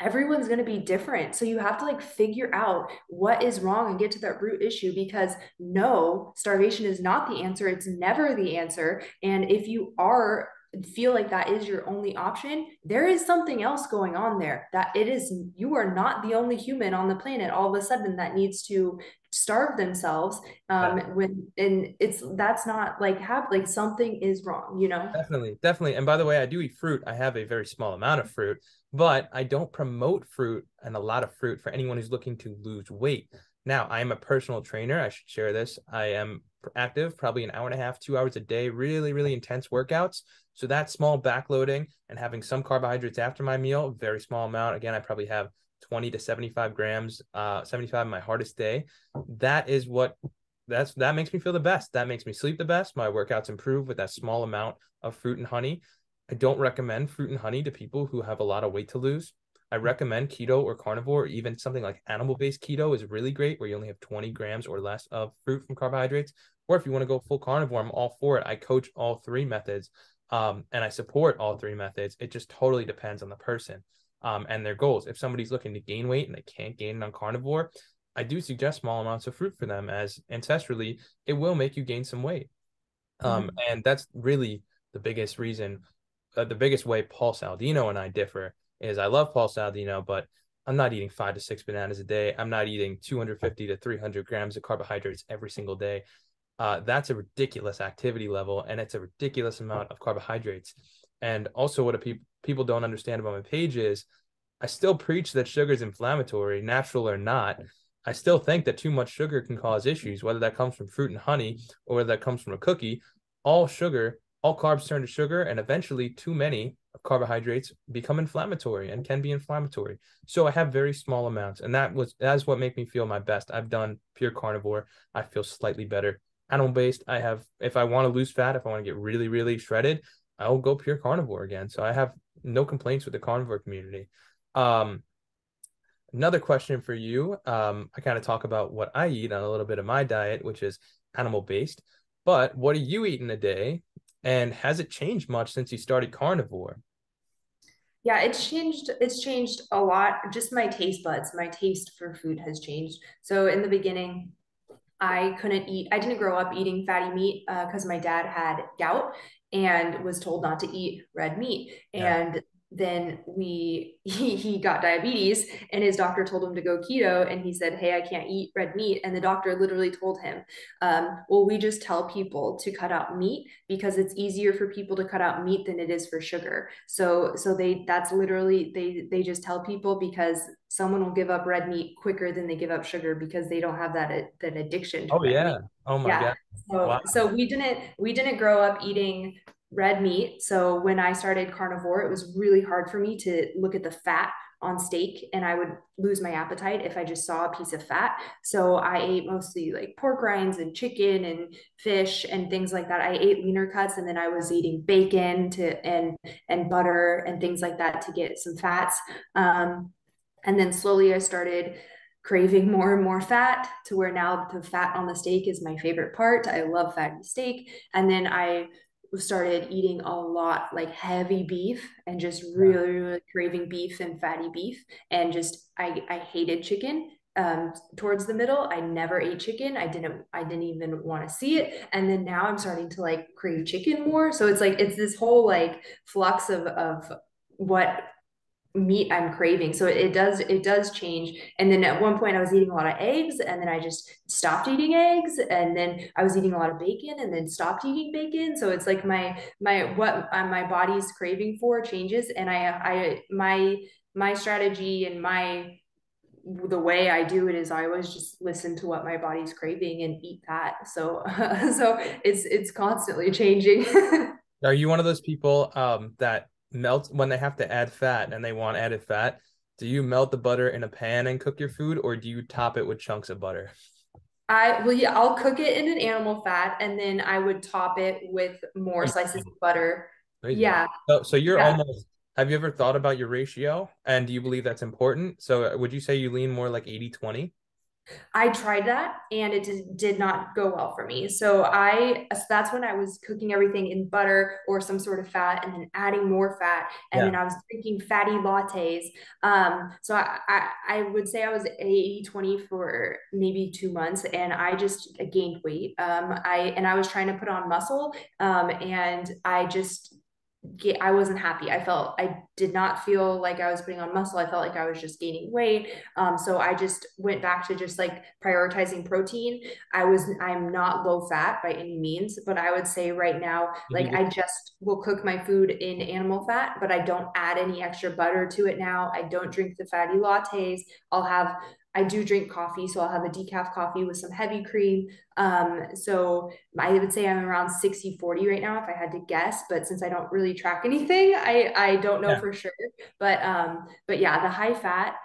everyone's going to be different so you have to like figure out what is wrong and get to that root issue because no starvation is not the answer it's never the answer and if you are feel like that is your only option, there is something else going on there. That it is, you are not the only human on the planet all of a sudden that needs to starve themselves. Um, yeah. when and it's that's not like have like something is wrong, you know. Definitely, definitely. And by the way, I do eat fruit. I have a very small amount of fruit, but I don't promote fruit and a lot of fruit for anyone who's looking to lose weight. Now, I am a personal trainer. I should share this. I am active probably an hour and a half, two hours a day, really, really intense workouts. So that small backloading and having some carbohydrates after my meal, very small amount. Again, I probably have 20 to 75 grams, uh, 75 my hardest day. That is what that's that makes me feel the best. That makes me sleep the best. My workouts improve with that small amount of fruit and honey. I don't recommend fruit and honey to people who have a lot of weight to lose. I recommend keto or carnivore, or even something like animal based keto is really great, where you only have 20 grams or less of fruit from carbohydrates. Or if you want to go full carnivore, I'm all for it. I coach all three methods um, and I support all three methods. It just totally depends on the person um, and their goals. If somebody's looking to gain weight and they can't gain it on carnivore, I do suggest small amounts of fruit for them, as ancestrally, it will make you gain some weight. Um, mm-hmm. And that's really the biggest reason, uh, the biggest way Paul Saladino and I differ is I love Paul Saladino, but I'm not eating five to six bananas a day. I'm not eating 250 to 300 grams of carbohydrates every single day. Uh, that's a ridiculous activity level, and it's a ridiculous amount of carbohydrates. And also, what people people don't understand about my page is, I still preach that sugar is inflammatory, natural or not. I still think that too much sugar can cause issues, whether that comes from fruit and honey or whether that comes from a cookie. All sugar, all carbs turn to sugar, and eventually, too many carbohydrates become inflammatory and can be inflammatory. So I have very small amounts, and that was that's what made me feel my best. I've done pure carnivore. I feel slightly better. Animal based, I have if I want to lose fat, if I want to get really really shredded, I'll go pure carnivore again. So I have no complaints with the carnivore community. Um, another question for you. Um, I kind of talk about what I eat on a little bit of my diet, which is animal based. But what are you eating a day? And has it changed much since you started carnivore? Yeah, it's changed. It's changed a lot. Just my taste buds, my taste for food has changed. So in the beginning, I couldn't eat. I didn't grow up eating fatty meat because uh, my dad had gout and was told not to eat red meat. Yeah. And then we he, he got diabetes and his doctor told him to go keto and he said hey i can't eat red meat and the doctor literally told him um, well we just tell people to cut out meat because it's easier for people to cut out meat than it is for sugar so so they that's literally they they just tell people because someone will give up red meat quicker than they give up sugar because they don't have that that addiction oh yeah meat. oh my yeah. god so, wow. so we didn't we didn't grow up eating red meat. So when I started carnivore, it was really hard for me to look at the fat on steak and I would lose my appetite if I just saw a piece of fat. So I ate mostly like pork rinds and chicken and fish and things like that. I ate leaner cuts and then I was eating bacon to and and butter and things like that to get some fats. Um, and then slowly I started craving more and more fat to where now the fat on the steak is my favorite part. I love fatty steak. And then I started eating a lot like heavy beef and just really, really craving beef and fatty beef and just I I hated chicken um towards the middle. I never ate chicken. I didn't i didn't even want to see it. And then now i'm starting to like crave chicken more. So it's like it's this whole like flux of of what meat I'm craving. So it does it does change. And then at one point I was eating a lot of eggs and then I just stopped eating eggs and then I was eating a lot of bacon and then stopped eating bacon. So it's like my my what uh, my body's craving for changes and I I my my strategy and my the way I do it is I always just listen to what my body's craving and eat that. So so it's it's constantly changing. Are you one of those people um that melt when they have to add fat and they want added fat do you melt the butter in a pan and cook your food or do you top it with chunks of butter I well yeah, I'll cook it in an animal fat and then I would top it with more slices of butter. Crazy. Yeah. So, so you're yeah. almost have you ever thought about your ratio and do you believe that's important? So would you say you lean more like 80 20? I tried that and it did, did not go well for me. So I so that's when I was cooking everything in butter or some sort of fat and then adding more fat and yeah. then I was drinking fatty lattes. Um, so I, I, I would say I was 80 20 for maybe two months and I just gained weight. Um, I and I was trying to put on muscle um, and I just I wasn't happy. I felt I did not feel like I was putting on muscle. I felt like I was just gaining weight. Um, so I just went back to just like prioritizing protein. I was I'm not low fat by any means, but I would say right now, like. I just will cook my food in animal fat, but I don't add any extra butter to it now. I don't drink the fatty lattes. I'll have I do drink coffee, so I'll have a decaf coffee with some heavy cream. Um, so I would say I'm around 60 40 right now if I had to guess, but since I don't really track anything, I, I don't know yeah. for sure. But um, but yeah, the high fat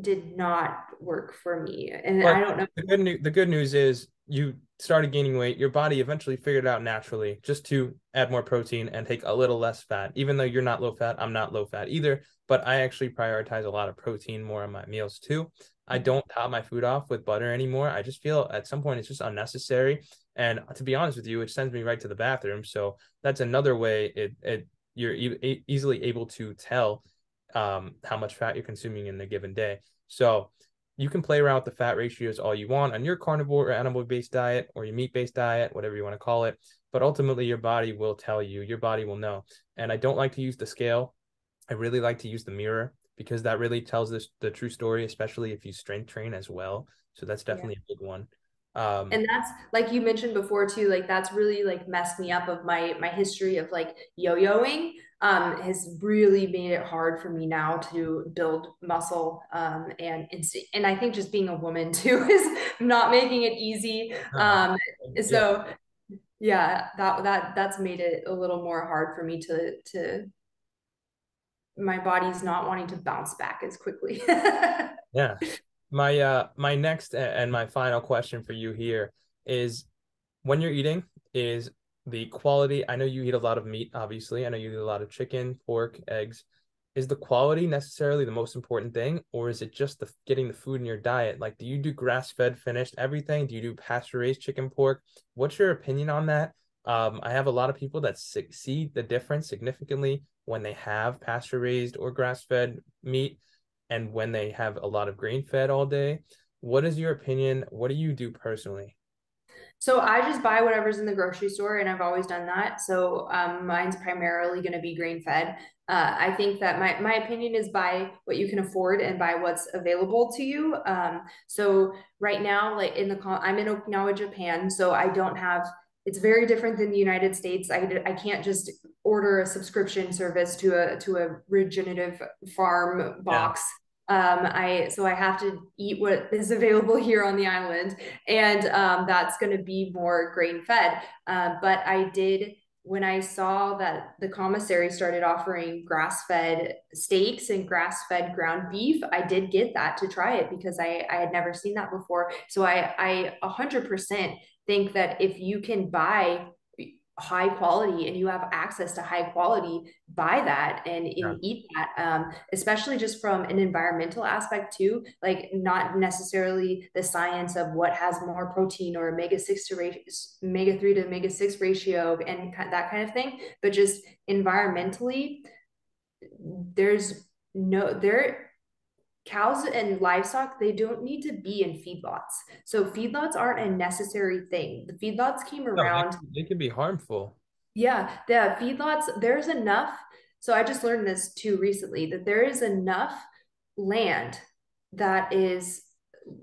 did not work for me. And I don't know. The good news the good news is you started gaining weight, your body eventually figured out naturally just to add more protein and take a little less fat. Even though you're not low fat, I'm not low fat either, but I actually prioritize a lot of protein more on my meals too. I don't top my food off with butter anymore. I just feel at some point it's just unnecessary. And to be honest with you, it sends me right to the bathroom. So that's another way it, it you're e- easily able to tell um, how much fat you're consuming in a given day. So you can play around with the fat ratios all you want on your carnivore or animal based diet or your meat based diet, whatever you want to call it. But ultimately, your body will tell you, your body will know. And I don't like to use the scale. I really like to use the mirror because that really tells us the true story, especially if you strength train as well. So that's definitely yeah. a big one. Um, and that's like you mentioned before too, like that's really like messed me up of my my history of like yo-yoing um, has really made it hard for me now to build muscle um, and and I think just being a woman too is not making it easy. Uh-huh. Um, so yeah, that that that's made it a little more hard for me to to my body's not wanting to bounce back as quickly. yeah. My uh my next and my final question for you here is when you're eating is the quality I know you eat a lot of meat obviously. I know you eat a lot of chicken, pork, eggs. Is the quality necessarily the most important thing or is it just the getting the food in your diet? Like do you do grass-fed finished everything? Do you do pasture-raised chicken pork? What's your opinion on that? Um, I have a lot of people that see the difference significantly when they have pasture raised or grass fed meat and when they have a lot of grain fed all day. What is your opinion? What do you do personally? So I just buy whatever's in the grocery store, and I've always done that. So um, mine's primarily going to be grain fed. Uh, I think that my my opinion is buy what you can afford and buy what's available to you. Um, so right now, like in the I'm in Okinawa, Japan, so I don't have it's very different than the United States. I, I can't just order a subscription service to a to a regenerative farm box. Yeah. Um, I so I have to eat what is available here on the island, and um, that's going to be more grain fed. Uh, but I did when I saw that the commissary started offering grass fed steaks and grass fed ground beef, I did get that to try it because I, I had never seen that before. So I, I 100% think that if you can buy high quality and you have access to high quality buy that and, and yeah. eat that um, especially just from an environmental aspect too like not necessarily the science of what has more protein or omega 6 to omega 3 to omega 6 ratio and that kind of thing but just environmentally there's no there cows and livestock they don't need to be in feedlots. So feedlots aren't a necessary thing. The feedlots came around no, they, they can be harmful. Yeah the feedlots there's enough. So i just learned this too recently that there is enough land that is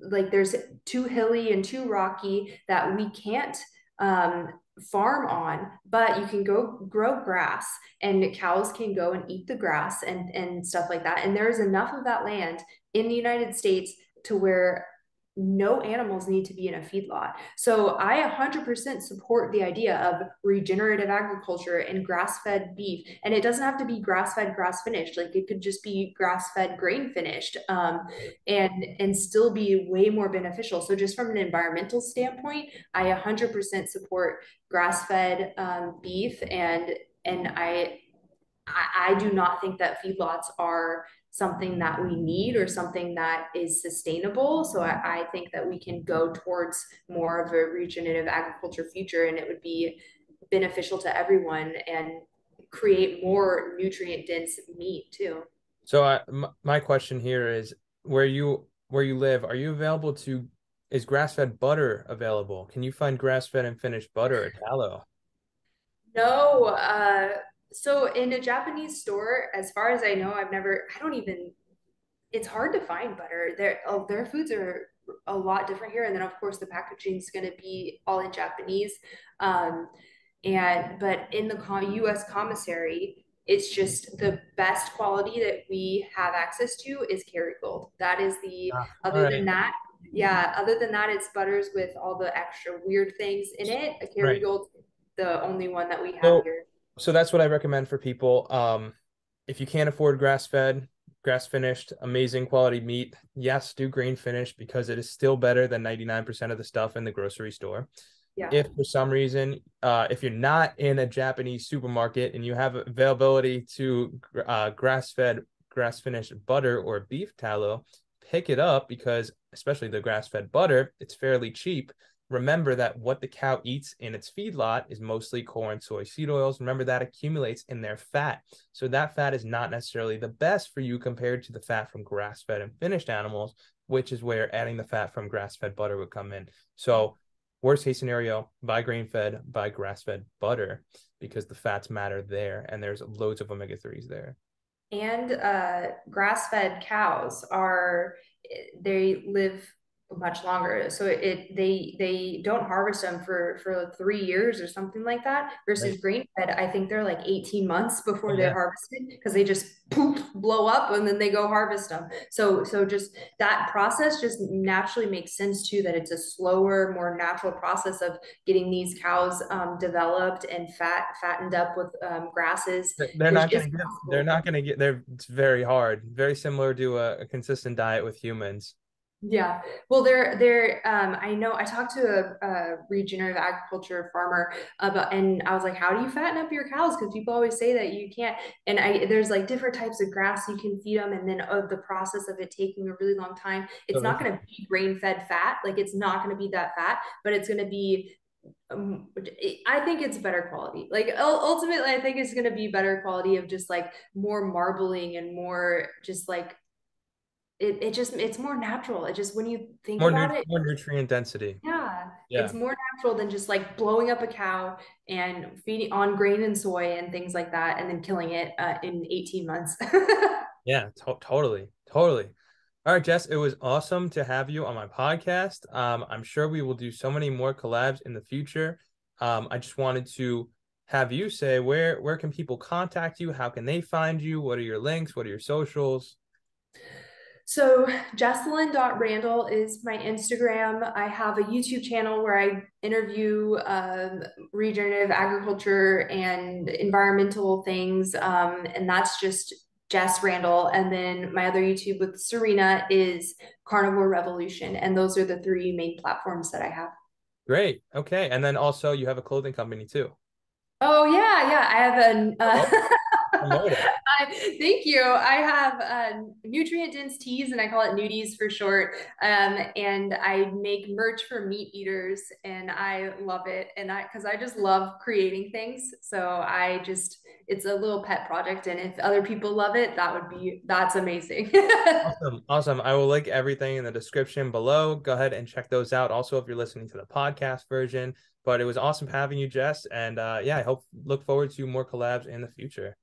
like there's too hilly and too rocky that we can't um, farm on, but you can go grow grass and cows can go and eat the grass and, and stuff like that. And there's enough of that land in the United States to where no animals need to be in a feedlot. So I 100% support the idea of regenerative agriculture and grass-fed beef. And it doesn't have to be grass-fed, grass-finished. Like it could just be grass-fed, grain-finished, um, and and still be way more beneficial. So just from an environmental standpoint, I 100% support grass-fed um, beef, and and I, I I do not think that feedlots are something that we need or something that is sustainable. So I, I, think that we can go towards more of a regenerative agriculture future and it would be beneficial to everyone and create more nutrient dense meat too. So I, my question here is where you where you live, are you available to is grass fed butter available? Can you find grass fed and finished butter at Tallow? No, uh, so in a Japanese store, as far as I know, I've never, I don't even, it's hard to find butter. Their, oh, their foods are a lot different here. And then of course the packaging is going to be all in Japanese. Um, and, but in the US commissary, it's just the best quality that we have access to is Kerrygold. That is the, ah, other right. than that, yeah, other than that, it's butters with all the extra weird things in it. A Kerrygold, right. the only one that we have so, here so that's what I recommend for people. Um, if you can't afford grass fed, grass finished, amazing quality meat, yes, do grain finished because it is still better than 99% of the stuff in the grocery store. Yeah. If for some reason, uh, if you're not in a Japanese supermarket and you have availability to uh, grass fed, grass finished butter or beef tallow, pick it up because, especially the grass fed butter, it's fairly cheap remember that what the cow eats in its feedlot is mostly corn, soy, seed oils. Remember that accumulates in their fat. So that fat is not necessarily the best for you compared to the fat from grass fed and finished animals, which is where adding the fat from grass fed butter would come in. So, worst case scenario, buy grain fed, buy grass fed butter because the fats matter there and there's loads of omega 3s there. And uh, grass fed cows are, they live much longer. So it they they don't harvest them for for three years or something like that. Versus right. grain fed, I think they're like 18 months before they're harvested because they just poof, blow up and then they go harvest them. So so just that process just naturally makes sense too that it's a slower, more natural process of getting these cows um, developed and fat fattened up with um, grasses. They're not gonna get, they're not gonna get they're it's very hard. Very similar to a, a consistent diet with humans. Yeah. Well, they're they're um I know I talked to a, a regenerative agriculture farmer about and I was like, how do you fatten up your cows? Because people always say that you can't. And I there's like different types of grass you can feed them, and then of the process of it taking a really long time, it's not going to be grain fed fat. Like it's not going to be that fat, but it's going to be um, I think it's better quality. Like ultimately, I think it's going to be better quality of just like more marbling and more just like it, it just it's more natural. It just when you think more about nu- it, more nutrient density. Yeah, yeah, it's more natural than just like blowing up a cow and feeding on grain and soy and things like that, and then killing it uh, in eighteen months. yeah, to- totally, totally. All right, Jess, it was awesome to have you on my podcast. Um, I'm sure we will do so many more collabs in the future. Um, I just wanted to have you say where where can people contact you? How can they find you? What are your links? What are your socials? So Jessalyn.Randle is my Instagram. I have a YouTube channel where I interview um, regenerative agriculture and environmental things. Um, and that's just Jess Randle. And then my other YouTube with Serena is Carnivore Revolution. And those are the three main platforms that I have. Great. Okay. And then also you have a clothing company too. Oh yeah, yeah. I have a uh, I, thank you. I have uh, nutrient dense tees, and I call it nudies for short. Um, and I make merch for meat eaters, and I love it. And I, because I just love creating things, so I just it's a little pet project. And if other people love it, that would be that's amazing. awesome, awesome. I will link everything in the description below. Go ahead and check those out. Also, if you're listening to the podcast version. But it was awesome having you, Jess. And uh, yeah, I hope look forward to more collabs in the future.